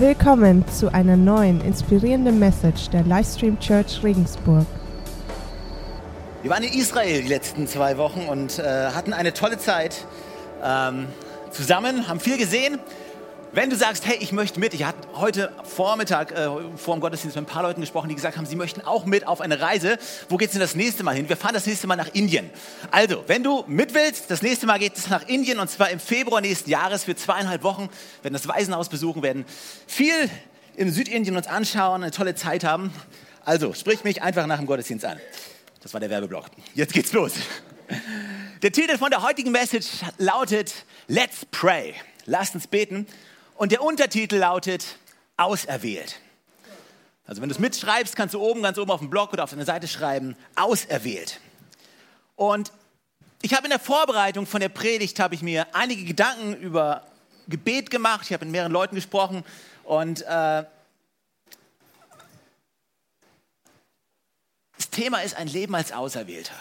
Willkommen zu einer neuen inspirierenden Message der Livestream Church Regensburg. Wir waren in Israel die letzten zwei Wochen und äh, hatten eine tolle Zeit ähm, zusammen, haben viel gesehen. Wenn du sagst, hey, ich möchte mit, ich hatte heute Vormittag äh, vor dem Gottesdienst mit ein paar Leuten gesprochen, die gesagt haben, sie möchten auch mit auf eine Reise. Wo geht es denn das nächste Mal hin? Wir fahren das nächste Mal nach Indien. Also, wenn du mit willst, das nächste Mal geht es nach Indien und zwar im Februar nächsten Jahres für zweieinhalb Wochen. Werden das Waisenhaus besuchen, werden viel in Südindien uns anschauen, eine tolle Zeit haben. Also, sprich mich einfach nach dem Gottesdienst an. Das war der Werbeblock. Jetzt geht's los. Der Titel von der heutigen Message lautet Let's Pray. Lasst uns beten. Und der Untertitel lautet Auserwählt. Also wenn du es mitschreibst, kannst du oben, ganz oben auf dem Blog oder auf deiner Seite schreiben, Auserwählt. Und ich habe in der Vorbereitung von der Predigt, habe ich mir einige Gedanken über Gebet gemacht. Ich habe mit mehreren Leuten gesprochen und äh, das Thema ist ein Leben als Auserwählter.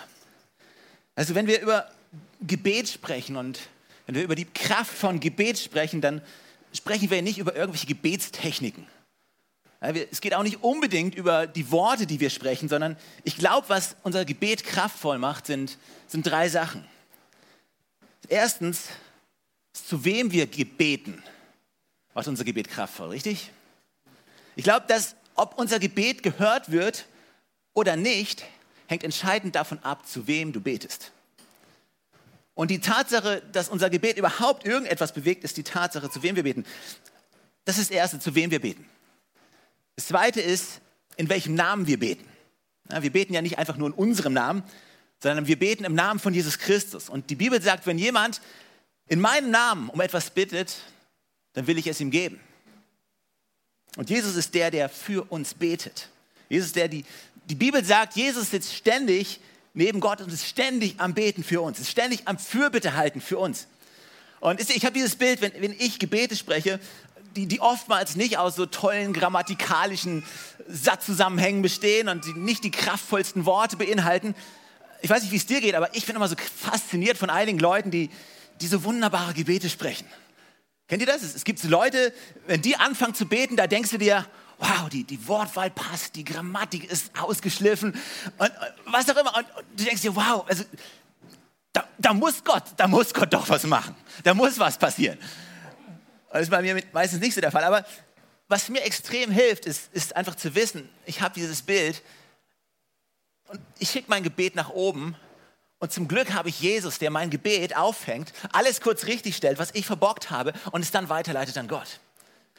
Also wenn wir über Gebet sprechen und wenn wir über die Kraft von Gebet sprechen, dann sprechen wir nicht über irgendwelche Gebetstechniken. Es geht auch nicht unbedingt über die Worte, die wir sprechen, sondern ich glaube, was unser Gebet kraftvoll macht, sind, sind drei Sachen. Erstens, zu wem wir gebeten, macht unser Gebet kraftvoll, richtig? Ich glaube, dass ob unser Gebet gehört wird oder nicht, hängt entscheidend davon ab, zu wem du betest. Und die Tatsache, dass unser Gebet überhaupt irgendetwas bewegt, ist die Tatsache, zu wem wir beten. Das ist das Erste, zu wem wir beten. Das Zweite ist, in welchem Namen wir beten. Ja, wir beten ja nicht einfach nur in unserem Namen, sondern wir beten im Namen von Jesus Christus. Und die Bibel sagt, wenn jemand in meinem Namen um etwas bittet, dann will ich es ihm geben. Und Jesus ist der, der für uns betet. Jesus ist der, die, die Bibel sagt, Jesus sitzt ständig neben Gott und ist ständig am Beten für uns, ist ständig am Fürbitte halten für uns. Und ich habe dieses Bild, wenn, wenn ich Gebete spreche, die, die oftmals nicht aus so tollen grammatikalischen Satzzusammenhängen bestehen und die nicht die kraftvollsten Worte beinhalten. Ich weiß nicht, wie es dir geht, aber ich bin immer so fasziniert von einigen Leuten, die, die so wunderbare Gebete sprechen. Kennt ihr das? Es gibt Leute, wenn die anfangen zu beten, da denkst du dir, wow, die, die Wortwahl passt, die Grammatik ist ausgeschliffen und, was auch immer. Und, du denkst dir, wow, also, da, da, muss Gott, da muss Gott doch was machen. Da muss was passieren. Das ist bei mir meistens nicht so der Fall. Aber was mir extrem hilft, ist, ist einfach zu wissen, ich habe dieses Bild und ich schicke mein Gebet nach oben und zum Glück habe ich Jesus, der mein Gebet auffängt, alles kurz richtig stellt, was ich verbockt habe und es dann weiterleitet an Gott.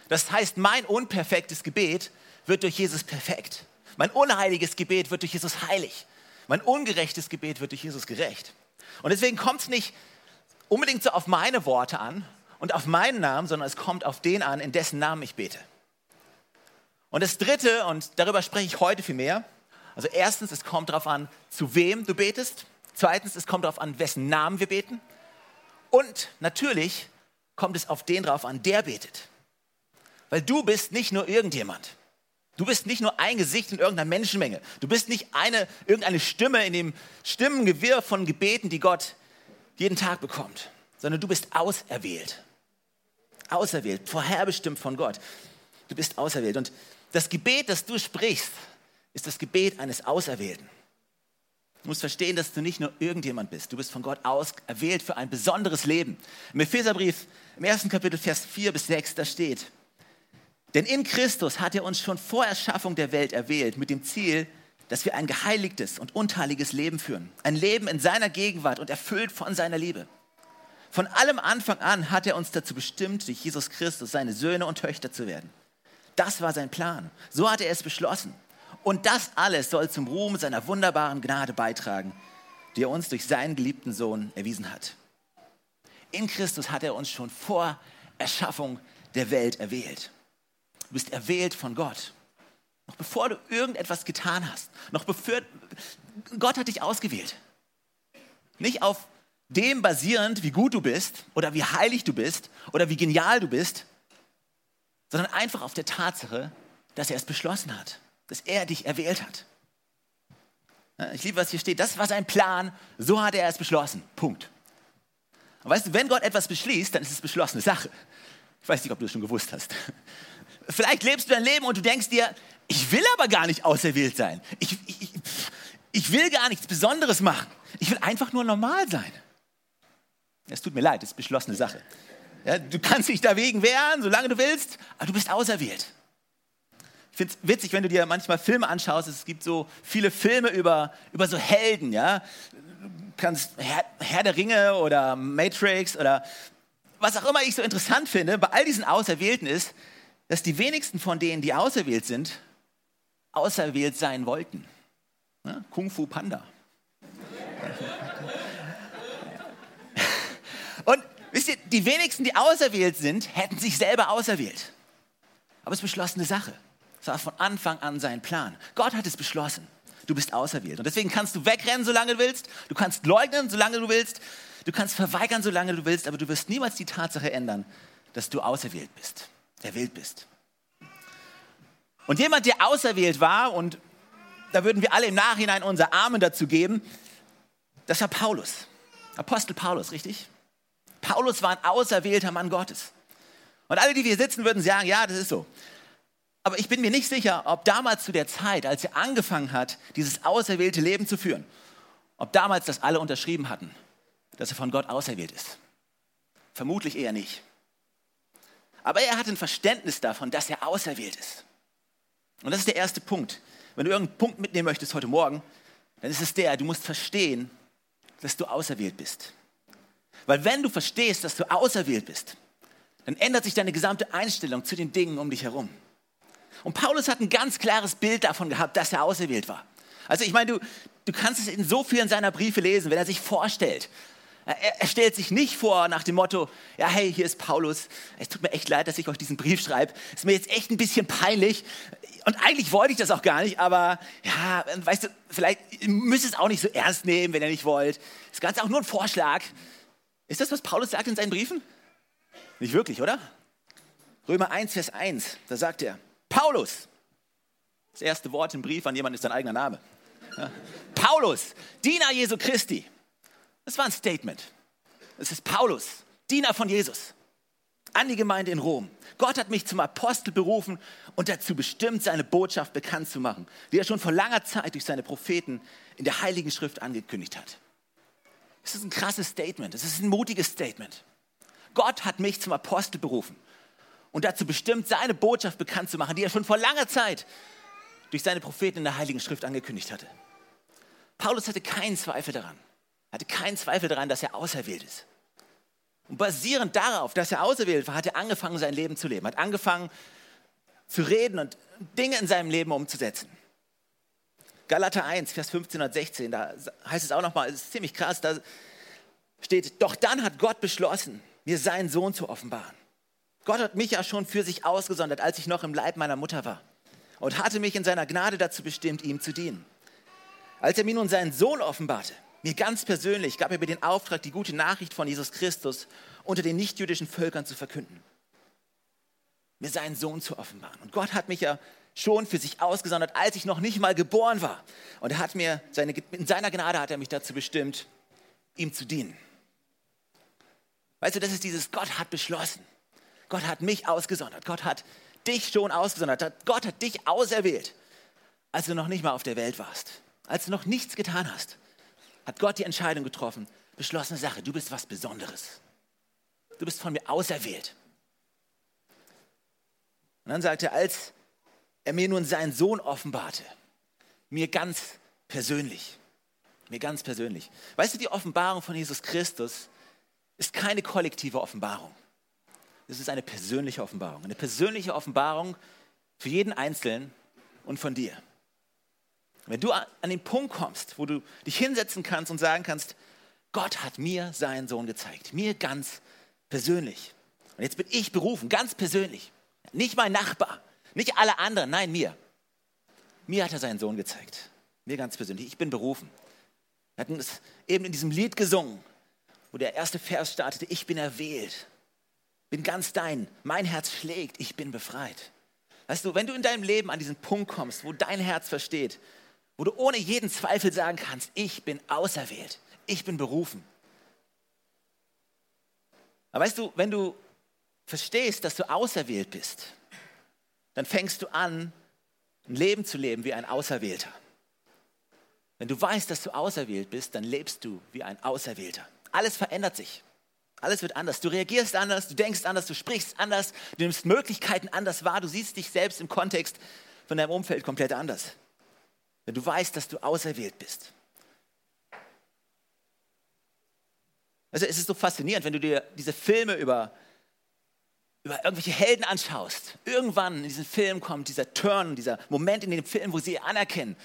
Das heißt, mein unperfektes Gebet wird durch Jesus perfekt. Mein unheiliges Gebet wird durch Jesus heilig. Mein ungerechtes Gebet wird durch Jesus gerecht. Und deswegen kommt es nicht unbedingt so auf meine Worte an und auf meinen Namen, sondern es kommt auf den an, in dessen Namen ich bete. Und das Dritte, und darüber spreche ich heute viel mehr, also erstens, es kommt darauf an, zu wem du betest. Zweitens, es kommt darauf an, wessen Namen wir beten. Und natürlich kommt es auf den drauf an, der betet. Weil du bist nicht nur irgendjemand. Du bist nicht nur ein Gesicht in irgendeiner Menschenmenge. Du bist nicht eine, irgendeine Stimme in dem Stimmengewirr von Gebeten, die Gott jeden Tag bekommt, sondern du bist auserwählt. Auserwählt, vorherbestimmt von Gott. Du bist auserwählt. Und das Gebet, das du sprichst, ist das Gebet eines Auserwählten. Du musst verstehen, dass du nicht nur irgendjemand bist. Du bist von Gott auserwählt für ein besonderes Leben. Im Epheserbrief, im ersten Kapitel, Vers 4 bis 6, da steht, denn in Christus hat er uns schon vor Erschaffung der Welt erwählt, mit dem Ziel, dass wir ein geheiligtes und unteiliges Leben führen. Ein Leben in seiner Gegenwart und erfüllt von seiner Liebe. Von allem Anfang an hat er uns dazu bestimmt, durch Jesus Christus seine Söhne und Töchter zu werden. Das war sein Plan. So hat er es beschlossen. Und das alles soll zum Ruhm seiner wunderbaren Gnade beitragen, die er uns durch seinen geliebten Sohn erwiesen hat. In Christus hat er uns schon vor Erschaffung der Welt erwählt. Du bist erwählt von Gott. Noch bevor du irgendetwas getan hast. Noch bevor Gott hat dich ausgewählt. Nicht auf dem basierend, wie gut du bist oder wie heilig du bist oder wie genial du bist, sondern einfach auf der Tatsache, dass er es beschlossen hat, dass er dich erwählt hat. Ich liebe, was hier steht. Das war sein Plan, so hat er es beschlossen. Punkt. Und weißt du, wenn Gott etwas beschließt, dann ist es beschlossene Sache. Ich weiß nicht, ob du es schon gewusst hast. Vielleicht lebst du dein Leben und du denkst dir, ich will aber gar nicht auserwählt sein. Ich, ich, ich will gar nichts Besonderes machen. Ich will einfach nur normal sein. Es tut mir leid, das ist beschlossene Sache. Ja, du kannst dich dagegen wehren, solange du willst, aber du bist auserwählt. Ich finde es witzig, wenn du dir manchmal Filme anschaust. Es gibt so viele Filme über, über so Helden. Ja? Du kannst Herr, Herr der Ringe oder Matrix oder was auch immer ich so interessant finde bei all diesen Auserwählten ist, dass die wenigsten von denen, die auserwählt sind, auserwählt sein wollten. Ja? Kung Fu Panda. Und wisst ihr, die wenigsten, die auserwählt sind, hätten sich selber auserwählt. Aber es ist beschlossene Sache. Es war von Anfang an sein Plan. Gott hat es beschlossen. Du bist auserwählt. Und deswegen kannst du wegrennen, solange du willst. Du kannst leugnen, solange du willst. Du kannst verweigern, solange du willst. Aber du wirst niemals die Tatsache ändern, dass du auserwählt bist, erwählt bist. Und jemand, der auserwählt war, und da würden wir alle im Nachhinein unser Amen dazu geben, das war Paulus. Apostel Paulus, richtig? Paulus war ein auserwählter Mann Gottes. Und alle, die hier sitzen, würden sagen, ja, das ist so. Aber ich bin mir nicht sicher, ob damals zu der Zeit, als er angefangen hat, dieses auserwählte Leben zu führen, ob damals das alle unterschrieben hatten, dass er von Gott auserwählt ist. Vermutlich eher nicht. Aber er hat ein Verständnis davon, dass er auserwählt ist. Und das ist der erste Punkt. Wenn du irgendeinen Punkt mitnehmen möchtest heute Morgen, dann ist es der, du musst verstehen, dass du auserwählt bist. Weil wenn du verstehst, dass du auserwählt bist, dann ändert sich deine gesamte Einstellung zu den Dingen um dich herum. Und Paulus hat ein ganz klares Bild davon gehabt, dass er auserwählt war. Also ich meine, du, du kannst es in so vielen seiner Briefe lesen, wenn er sich vorstellt. Er, stellt sich nicht vor nach dem Motto, ja hey, hier ist Paulus, es tut mir echt leid, dass ich euch diesen Brief schreibe, ist mir jetzt echt ein bisschen peinlich und eigentlich wollte ich das auch gar nicht, aber ja, weißt du, vielleicht müsst ihr es auch nicht so ernst nehmen, wenn ihr nicht wollt. Das Ganze auch nur ein Vorschlag. Ist das, was Paulus sagt in seinen Briefen? Nicht wirklich, oder? Römer 1, Vers 1, da sagt er, Paulus, das erste Wort im Brief an jemanden ist sein eigener Name. Ja. Paulus, Diener Jesu Christi. Das war ein Statement. Es ist Paulus, Diener von Jesus, an die Gemeinde in Rom. Gott hat mich zum Apostel berufen und dazu bestimmt, seine Botschaft bekannt zu machen, die er schon vor langer Zeit durch seine Propheten in der Heiligen Schrift angekündigt hat. Das ist ein krasses Statement. Das ist ein mutiges Statement. Gott hat mich zum Apostel berufen und dazu bestimmt, seine Botschaft bekannt zu machen, die er schon vor langer Zeit durch seine Propheten in der Heiligen Schrift angekündigt hatte. Paulus hatte keinen Zweifel daran, hatte keinen Zweifel daran, dass er auserwählt ist. Und basierend darauf, dass er auserwählt war, hat er angefangen, sein Leben zu leben, hat angefangen zu reden und Dinge in seinem Leben umzusetzen. Galater 1, Vers 15 und 16, da heißt es auch nochmal, es ist ziemlich krass, da steht, doch dann hat Gott beschlossen, mir seinen Sohn zu offenbaren. Gott hat mich ja schon für sich ausgesondert, als ich noch im Leib meiner Mutter war und hatte mich in seiner Gnade dazu bestimmt, ihm zu dienen. Als er mir nun seinen Sohn offenbarte, mir ganz persönlich gab er mir den Auftrag, die gute Nachricht von Jesus Christus unter den nichtjüdischen Völkern zu verkünden. Mir seinen Sohn zu offenbaren. Und Gott hat mich ja schon für sich ausgesondert, als ich noch nicht mal geboren war. Und er hat mir seine, in seiner Gnade hat er mich dazu bestimmt, ihm zu dienen. Weißt du, das ist dieses Gott hat beschlossen. Gott hat mich ausgesondert. Gott hat dich schon ausgesondert. Gott hat dich auserwählt, als du noch nicht mal auf der Welt warst, als du noch nichts getan hast. Hat Gott die Entscheidung getroffen, beschlossene Sache, du bist was Besonderes. Du bist von mir auserwählt. Und dann sagt er, als er mir nun seinen Sohn offenbarte. Mir ganz persönlich. Mir ganz persönlich. Weißt du, die Offenbarung von Jesus Christus ist keine kollektive Offenbarung. Es ist eine persönliche Offenbarung. Eine persönliche Offenbarung für jeden Einzelnen und von dir. Wenn du an den Punkt kommst, wo du dich hinsetzen kannst und sagen kannst, Gott hat mir seinen Sohn gezeigt, mir ganz persönlich. Und jetzt bin ich berufen, ganz persönlich. Nicht mein Nachbar, nicht alle anderen, nein, mir. Mir hat er seinen Sohn gezeigt. Mir ganz persönlich. Ich bin berufen. Wir hatten es eben in diesem Lied gesungen, wo der erste Vers startete, ich bin erwählt, bin ganz dein, mein Herz schlägt, ich bin befreit. Weißt du, wenn du in deinem Leben an diesen Punkt kommst, wo dein Herz versteht, wo du ohne jeden Zweifel sagen kannst, ich bin auserwählt, ich bin berufen. Aber weißt du, wenn du verstehst, dass du auserwählt bist, dann fängst du an, ein Leben zu leben wie ein Auserwählter. Wenn du weißt, dass du auserwählt bist, dann lebst du wie ein Auserwählter. Alles verändert sich. Alles wird anders. Du reagierst anders, du denkst anders, du sprichst anders, du nimmst Möglichkeiten anders wahr, du siehst dich selbst im Kontext von deinem Umfeld komplett anders. Wenn du weißt, dass du auserwählt bist. Also es ist so faszinierend, wenn du dir diese Filme über, über irgendwelche Helden anschaust. Irgendwann in diesem Film kommt dieser Turn, dieser Moment in dem Film, wo sie anerkennen,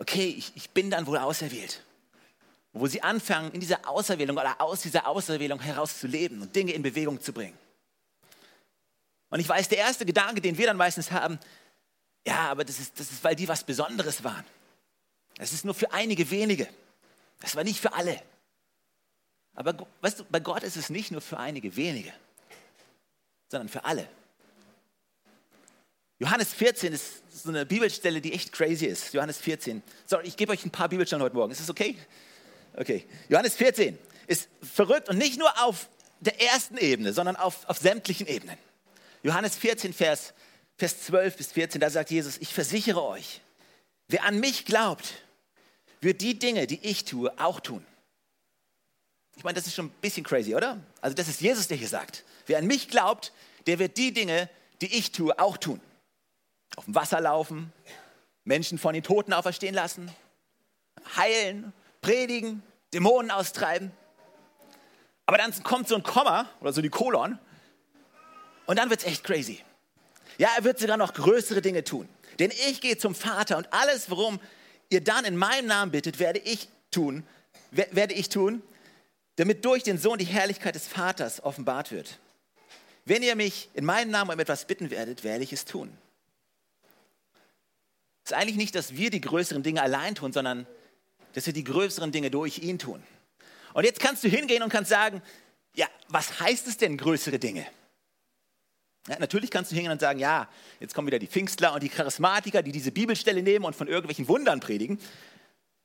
okay, ich, ich bin dann wohl auserwählt. Wo sie anfangen, in dieser Auserwählung oder aus dieser Auserwählung heraus zu leben und Dinge in Bewegung zu bringen. Und ich weiß, der erste Gedanke, den wir dann meistens haben, ja, aber das ist, das ist, weil die was Besonderes waren. Das ist nur für einige wenige. Das war nicht für alle. Aber weißt du, bei Gott ist es nicht nur für einige wenige, sondern für alle. Johannes 14 ist so eine Bibelstelle, die echt crazy ist. Johannes 14. Sorry, ich gebe euch ein paar Bibelstellen heute Morgen. Ist das okay? Okay. Johannes 14 ist verrückt und nicht nur auf der ersten Ebene, sondern auf, auf sämtlichen Ebenen. Johannes 14, Vers, Vers 12 bis 14, da sagt Jesus, ich versichere euch, wer an mich glaubt, wird die Dinge, die ich tue, auch tun. Ich meine, das ist schon ein bisschen crazy, oder? Also das ist Jesus, der hier sagt. Wer an mich glaubt, der wird die Dinge, die ich tue, auch tun. Auf dem Wasser laufen, Menschen von den Toten auferstehen lassen, heilen, predigen, Dämonen austreiben. Aber dann kommt so ein Komma oder so die Kolon und dann wird es echt crazy. Ja, er wird sogar noch größere Dinge tun. Denn ich gehe zum Vater und alles, worum ihr dann in meinem Namen bittet, werde ich tun, werde ich tun, damit durch den Sohn die Herrlichkeit des Vaters offenbart wird. Wenn ihr mich in meinem Namen um etwas bitten werdet, werde ich es tun. Es ist eigentlich nicht, dass wir die größeren Dinge allein tun, sondern dass wir die größeren Dinge durch ihn tun. Und jetzt kannst du hingehen und kannst sagen, ja, was heißt es denn größere Dinge? Ja, natürlich kannst du hingehen und sagen, ja, jetzt kommen wieder die Pfingstler und die Charismatiker, die diese Bibelstelle nehmen und von irgendwelchen Wundern predigen.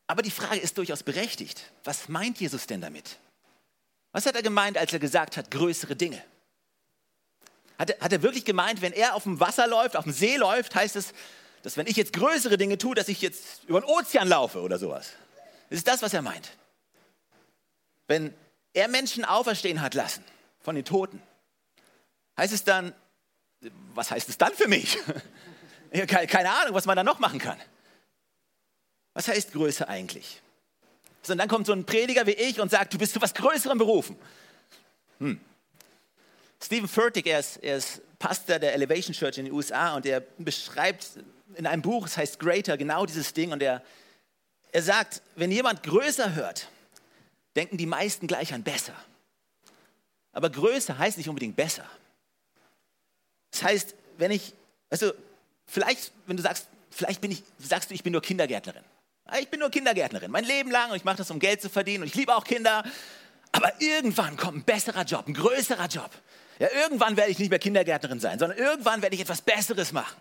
Aber die Frage ist durchaus berechtigt. Was meint Jesus denn damit? Was hat er gemeint, als er gesagt hat, größere Dinge? Hat er, hat er wirklich gemeint, wenn er auf dem Wasser läuft, auf dem See läuft, heißt es, dass wenn ich jetzt größere Dinge tue, dass ich jetzt über den Ozean laufe oder sowas? Das ist das, was er meint. Wenn er Menschen auferstehen hat lassen von den Toten, heißt es dann, was heißt es dann für mich? Keine Ahnung, was man da noch machen kann. Was heißt Größe eigentlich? So, und dann kommt so ein Prediger wie ich und sagt, du bist zu was Größerem berufen. Hm. Stephen Furtick, er ist, er ist Pastor der Elevation Church in den USA und er beschreibt in einem Buch, es heißt Greater, genau dieses Ding und er, er sagt, wenn jemand größer hört, denken die meisten gleich an besser. Aber größer heißt nicht unbedingt besser. Das heißt, wenn ich, also vielleicht, wenn du sagst, vielleicht bin ich, sagst du, ich bin nur Kindergärtnerin. Ich bin nur Kindergärtnerin, mein Leben lang und ich mache das, um Geld zu verdienen und ich liebe auch Kinder. Aber irgendwann kommt ein besserer Job, ein größerer Job. Ja, irgendwann werde ich nicht mehr Kindergärtnerin sein, sondern irgendwann werde ich etwas Besseres machen.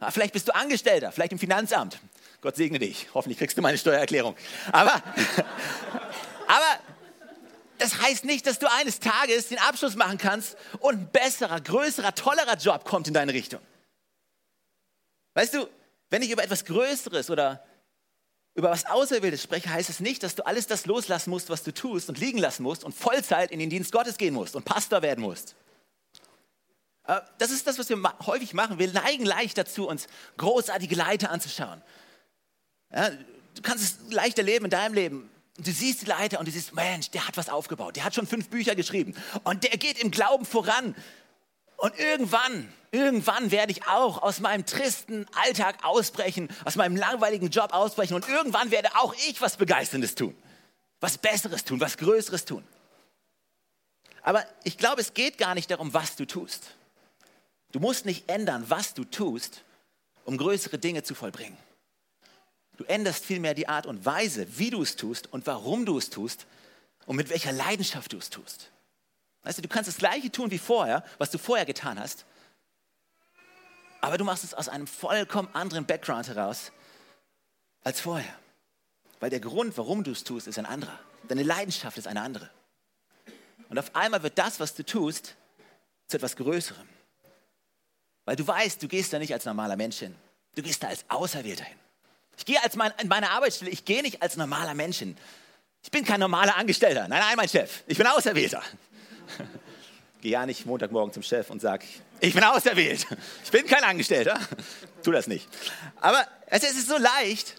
Ja, vielleicht bist du Angestellter, vielleicht im Finanzamt. Gott segne dich. Hoffentlich kriegst du meine Steuererklärung. Aber, aber das heißt nicht, dass du eines Tages den Abschluss machen kannst und ein besserer, größerer, tollerer Job kommt in deine Richtung. Weißt du, wenn ich über etwas Größeres oder über was Auserwähltes spreche, heißt es nicht, dass du alles das loslassen musst, was du tust und liegen lassen musst und Vollzeit in den Dienst Gottes gehen musst und Pastor werden musst. Äh, das ist das, was wir häufig machen. Wir neigen leicht dazu, uns großartige Leiter anzuschauen. Ja, du kannst es leicht erleben in deinem Leben. Du siehst die Leiter und du siehst, Mensch, der hat was aufgebaut. Der hat schon fünf Bücher geschrieben. Und der geht im Glauben voran. Und irgendwann, irgendwann werde ich auch aus meinem tristen Alltag ausbrechen, aus meinem langweiligen Job ausbrechen und irgendwann werde auch ich was Begeisterndes tun, was Besseres tun, was Größeres tun. Aber ich glaube, es geht gar nicht darum, was du tust. Du musst nicht ändern, was du tust, um größere Dinge zu vollbringen. Du änderst vielmehr die Art und Weise, wie du es tust und warum du es tust und mit welcher Leidenschaft du es tust. Weißt du, du kannst das Gleiche tun wie vorher, was du vorher getan hast, aber du machst es aus einem vollkommen anderen Background heraus als vorher. Weil der Grund, warum du es tust, ist ein anderer. Deine Leidenschaft ist eine andere. Und auf einmal wird das, was du tust, zu etwas Größerem. Weil du weißt, du gehst da nicht als normaler Mensch hin. Du gehst da als Auserwählter hin. Ich gehe als mein, in meine Arbeitsstelle, ich gehe nicht als normaler Mensch. Ich bin kein normaler Angestellter. Nein, nein, mein Chef. Ich bin Auserwählter. Geh ja nicht Montagmorgen zum Chef und sag, ich bin auserwählt. Ich bin kein Angestellter. Tu das nicht. Aber es ist so leicht,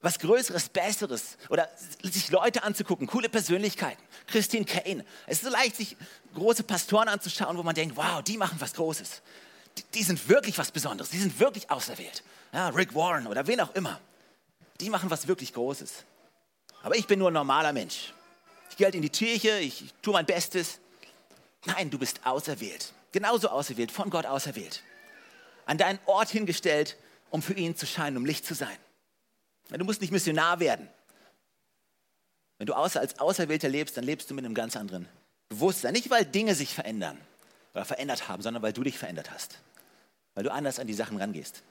was Größeres, Besseres oder sich Leute anzugucken, coole Persönlichkeiten. Christine Kane. Es ist so leicht, sich große Pastoren anzuschauen, wo man denkt, wow, die machen was Großes. Die, sind wirklich was Besonderes. Die sind wirklich auserwählt. Ja, Rick Warren oder wen auch immer. Die machen was wirklich Großes. Aber ich bin nur ein normaler Mensch. Ich gehe halt in die Kirche, ich tue mein Bestes. Nein, du bist auserwählt. Genauso auserwählt, von Gott auserwählt. An deinen Ort hingestellt, um für ihn zu scheinen, um Licht zu sein. Du musst nicht Missionar werden. Wenn du als Auserwählter lebst, dann lebst du mit einem ganz anderen Bewusstsein. Nicht, weil Dinge sich verändern oder verändert haben, sondern weil du dich verändert hast. Weil du anders an die Sachen rangehst.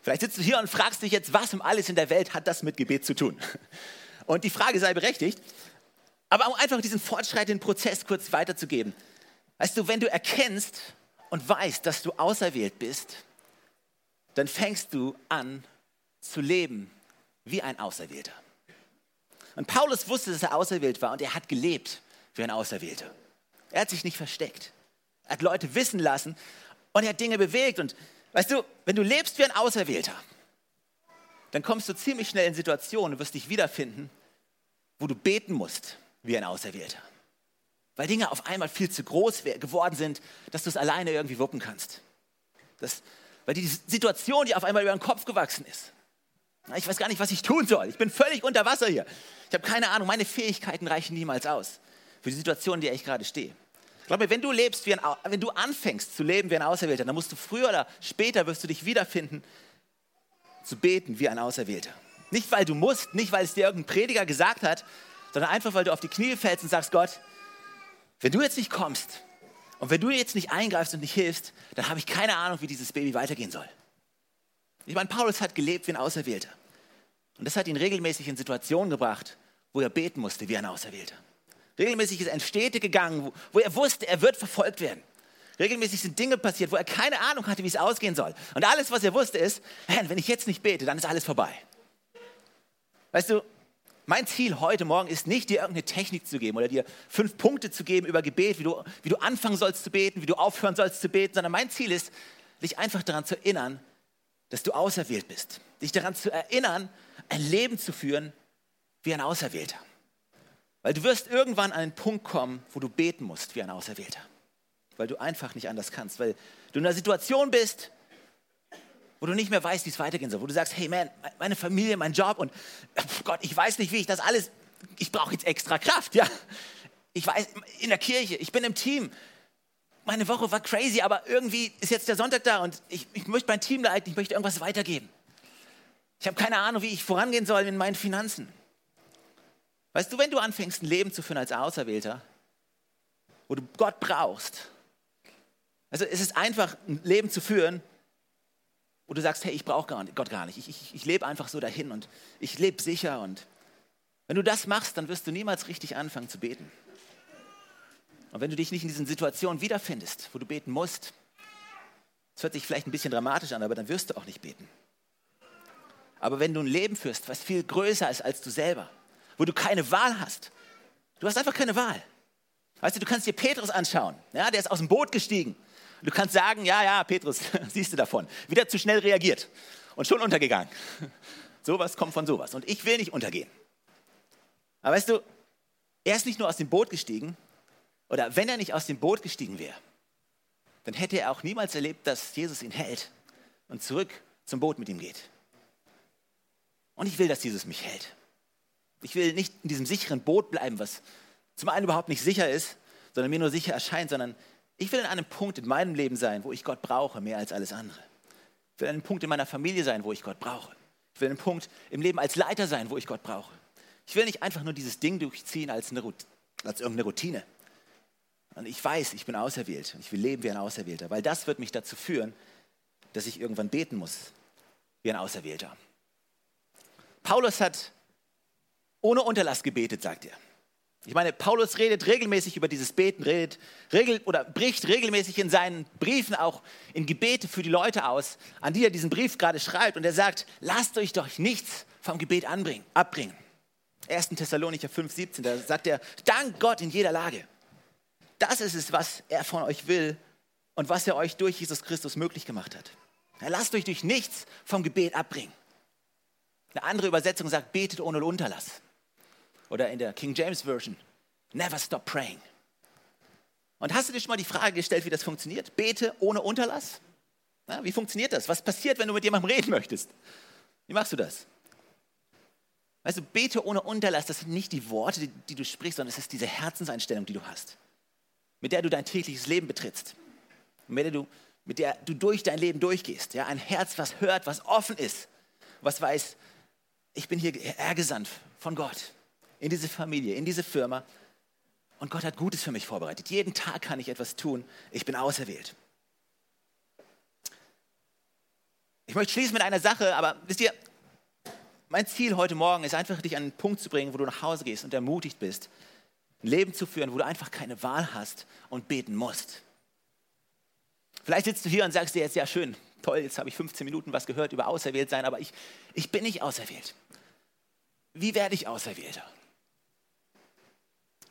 Vielleicht sitzt du hier und fragst dich jetzt, was um alles in der Welt hat das mit Gebet zu tun? Und die Frage sei berechtigt. Aber um einfach diesen fortschreitenden Prozess kurz weiterzugeben. Weißt du, wenn du erkennst und weißt, dass du auserwählt bist, dann fängst du an zu leben wie ein Auserwählter. Und Paulus wusste, dass er auserwählt war und er hat gelebt wie ein Auserwählter. Er hat sich nicht versteckt. Er hat Leute wissen lassen und er hat Dinge bewegt. Und weißt du, wenn du lebst wie ein Auserwählter, dann kommst du ziemlich schnell in Situationen, du wirst dich wiederfinden, wo du beten musst wie ein Auserwählter. Weil Dinge auf einmal viel zu groß geworden sind, dass du es alleine irgendwie wuppen kannst. Das, weil die Situation dir auf einmal über den Kopf gewachsen ist. Ich weiß gar nicht, was ich tun soll. Ich bin völlig unter Wasser hier. Ich habe keine Ahnung, meine Fähigkeiten reichen niemals aus für die Situation, in der ich gerade stehe. Ich glaube, wenn du lebst wie ein, wenn du anfängst zu leben wie ein Auserwählter, dann musst du früher oder später wirst du dich wiederfinden, zu beten wie ein Auserwählter. Nicht, weil du musst, nicht, weil es dir irgendein Prediger gesagt hat, sondern einfach, weil du auf die Knie fällst und sagst, Gott, wenn du jetzt nicht kommst und wenn du jetzt nicht eingreifst und nicht hilfst, dann habe ich keine Ahnung, wie dieses Baby weitergehen soll. Ich meine, Paulus hat gelebt wie ein Auserwählter. Und das hat ihn regelmäßig in Situationen gebracht, wo er beten musste wie ein Auserwählter. Regelmäßig ist er in Städte gegangen, wo er wusste, er wird verfolgt werden. Regelmäßig sind Dinge passiert, wo er keine Ahnung hatte, wie es ausgehen soll. Und alles, was er wusste, ist, wenn ich jetzt nicht bete, dann ist alles vorbei. Weißt du, mein Ziel heute Morgen ist nicht, dir irgendeine Technik zu geben oder dir fünf Punkte zu geben über Gebet, wie du, wie du anfangen sollst zu beten, wie du aufhören sollst zu beten, sondern mein Ziel ist, dich einfach daran zu erinnern, dass du auserwählt bist. Dich daran zu erinnern, ein Leben zu führen wie ein Auserwählter. Weil du wirst irgendwann an einen Punkt kommen, wo du beten musst wie ein Auserwählter. Weil du einfach nicht anders kannst. Weil du in einer Situation bist, wo du nicht mehr weißt, wie es weitergehen soll. Wo du sagst, hey man, meine Familie, mein Job und Gott, ich weiß nicht, wie ich das alles, ich brauche jetzt extra Kraft. Ja, ich weiß, in der Kirche, ich bin im Team. Meine Woche war crazy, aber irgendwie ist jetzt der Sonntag da und ich, ich möchte mein Team leiten, ich möchte irgendwas weitergeben. Ich habe keine Ahnung, wie ich vorangehen soll in meinen Finanzen. Weißt du, wenn du anfängst, ein Leben zu führen als Auserwählter, wo du Gott brauchst, also es ist einfach, ein Leben zu führen, wo du sagst, hey, ich brauche Gott gar nicht. Ich, ich, ich lebe einfach so dahin und ich lebe sicher. Und wenn du das machst, dann wirst du niemals richtig anfangen zu beten. Und wenn du dich nicht in diesen Situationen wiederfindest, wo du beten musst, das hört sich vielleicht ein bisschen dramatisch an, aber dann wirst du auch nicht beten. Aber wenn du ein Leben führst, was viel größer ist als du selber, wo du keine Wahl hast. Du hast einfach keine Wahl. Weißt du, du kannst dir Petrus anschauen. Ja, der ist aus dem Boot gestiegen. Du kannst sagen, ja, ja, Petrus, siehst du davon. Wieder zu schnell reagiert und schon untergegangen. Sowas kommt von sowas. Und ich will nicht untergehen. Aber weißt du, er ist nicht nur aus dem Boot gestiegen, oder wenn er nicht aus dem Boot gestiegen wäre, dann hätte er auch niemals erlebt, dass Jesus ihn hält und zurück zum Boot mit ihm geht. Und ich will, dass Jesus mich hält. Ich will nicht in diesem sicheren Boot bleiben, was zum einen überhaupt nicht sicher ist, sondern mir nur sicher erscheint, sondern ich will an einem Punkt in meinem Leben sein, wo ich Gott brauche, mehr als alles andere. Ich will an einem Punkt in meiner Familie sein, wo ich Gott brauche. Ich will an einem Punkt im Leben als Leiter sein, wo ich Gott brauche. Ich will nicht einfach nur dieses Ding durchziehen als, eine, als irgendeine Routine. Und ich weiß, ich bin auserwählt und ich will leben wie ein Auserwählter, weil das wird mich dazu führen, dass ich irgendwann beten muss wie ein Auserwählter. Paulus hat ohne Unterlass gebetet, sagt er. Ich meine, Paulus redet regelmäßig über dieses Beten, redet regel, oder bricht regelmäßig in seinen Briefen auch in Gebete für die Leute aus, an die er diesen Brief gerade schreibt. Und er sagt, lasst euch doch nichts vom Gebet anbringen, abbringen. 1. Thessalonicher 5, 17, da sagt er, dank Gott in jeder Lage. Das ist es, was er von euch will und was er euch durch Jesus Christus möglich gemacht hat. Ja, lasst euch durch nichts vom Gebet abbringen. Eine andere Übersetzung sagt, betet ohne Unterlass. Oder in der King James Version, never stop praying. Und hast du dir schon mal die Frage gestellt, wie das funktioniert? Bete ohne Unterlass? Ja, wie funktioniert das? Was passiert, wenn du mit jemandem reden möchtest? Wie machst du das? Weißt du, bete ohne Unterlass, das sind nicht die Worte, die, die du sprichst, sondern es ist diese Herzenseinstellung, die du hast, mit der du dein tägliches Leben betrittst, mit der du, mit der du durch dein Leben durchgehst. Ja? Ein Herz, was hört, was offen ist, was weiß, ich bin hier hergesandt von Gott in diese Familie, in diese Firma. Und Gott hat Gutes für mich vorbereitet. Jeden Tag kann ich etwas tun. Ich bin auserwählt. Ich möchte schließen mit einer Sache, aber wisst ihr, mein Ziel heute Morgen ist einfach, dich an einen Punkt zu bringen, wo du nach Hause gehst und ermutigt bist, ein Leben zu führen, wo du einfach keine Wahl hast und beten musst. Vielleicht sitzt du hier und sagst dir jetzt, ja schön, toll, jetzt habe ich 15 Minuten was gehört über auserwählt sein, aber ich, ich bin nicht auserwählt. Wie werde ich Auserwählter?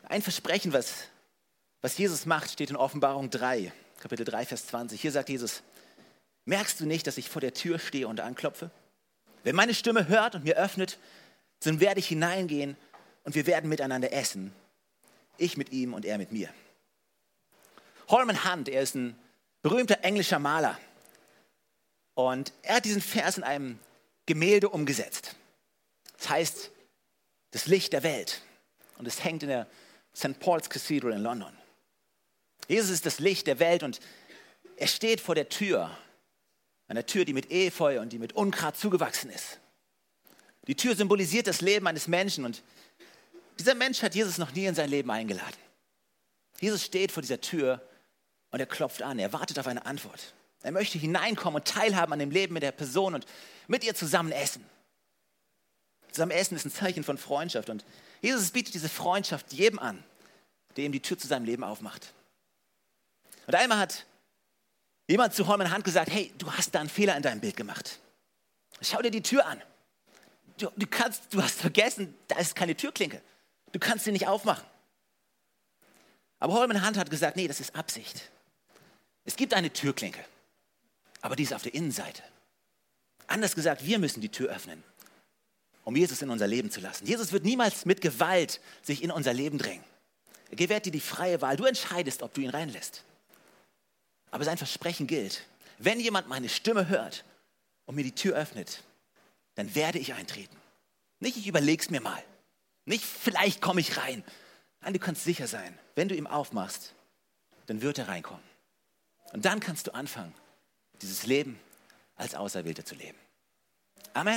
Ein Versprechen, was, was Jesus macht, steht in Offenbarung 3, Kapitel 3, Vers 20. Hier sagt Jesus, merkst du nicht, dass ich vor der Tür stehe und anklopfe? Wenn meine Stimme hört und mir öffnet, dann werde ich hineingehen und wir werden miteinander essen. Ich mit ihm und er mit mir. Holman Hunt, er ist ein berühmter englischer Maler. Und er hat diesen Vers in einem Gemälde umgesetzt. Das heißt, das Licht der Welt. Und es hängt in der St. Paul's Cathedral in London. Jesus ist das Licht der Welt und er steht vor der Tür, einer Tür, die mit Efeu und die mit Unkraut zugewachsen ist. Die Tür symbolisiert das Leben eines Menschen und dieser Mensch hat Jesus noch nie in sein Leben eingeladen. Jesus steht vor dieser Tür und er klopft an, er wartet auf eine Antwort. Er möchte hineinkommen und teilhaben an dem Leben mit der Person und mit ihr zusammen essen. Zusammen essen ist ein Zeichen von Freundschaft und Jesus bietet diese Freundschaft jedem an, der ihm die Tür zu seinem Leben aufmacht. Und einmal hat jemand zu Holman Hand gesagt, hey, du hast da einen Fehler in deinem Bild gemacht. Schau dir die Tür an. Du, du, kannst, du hast vergessen, da ist keine Türklinke. Du kannst sie nicht aufmachen. Aber Holman Hand hat gesagt, nee, das ist Absicht. Es gibt eine Türklinke, aber die ist auf der Innenseite. Anders gesagt, wir müssen die Tür öffnen um Jesus in unser Leben zu lassen. Jesus wird niemals mit Gewalt sich in unser Leben drängen. Er gewährt dir die freie Wahl. Du entscheidest, ob du ihn reinlässt. Aber sein Versprechen gilt. Wenn jemand meine Stimme hört und mir die Tür öffnet, dann werde ich eintreten. Nicht, ich überleg's mir mal. Nicht, vielleicht komme ich rein. Nein, du kannst sicher sein, wenn du ihm aufmachst, dann wird er reinkommen. Und dann kannst du anfangen, dieses Leben als Auserwählter zu leben. Amen.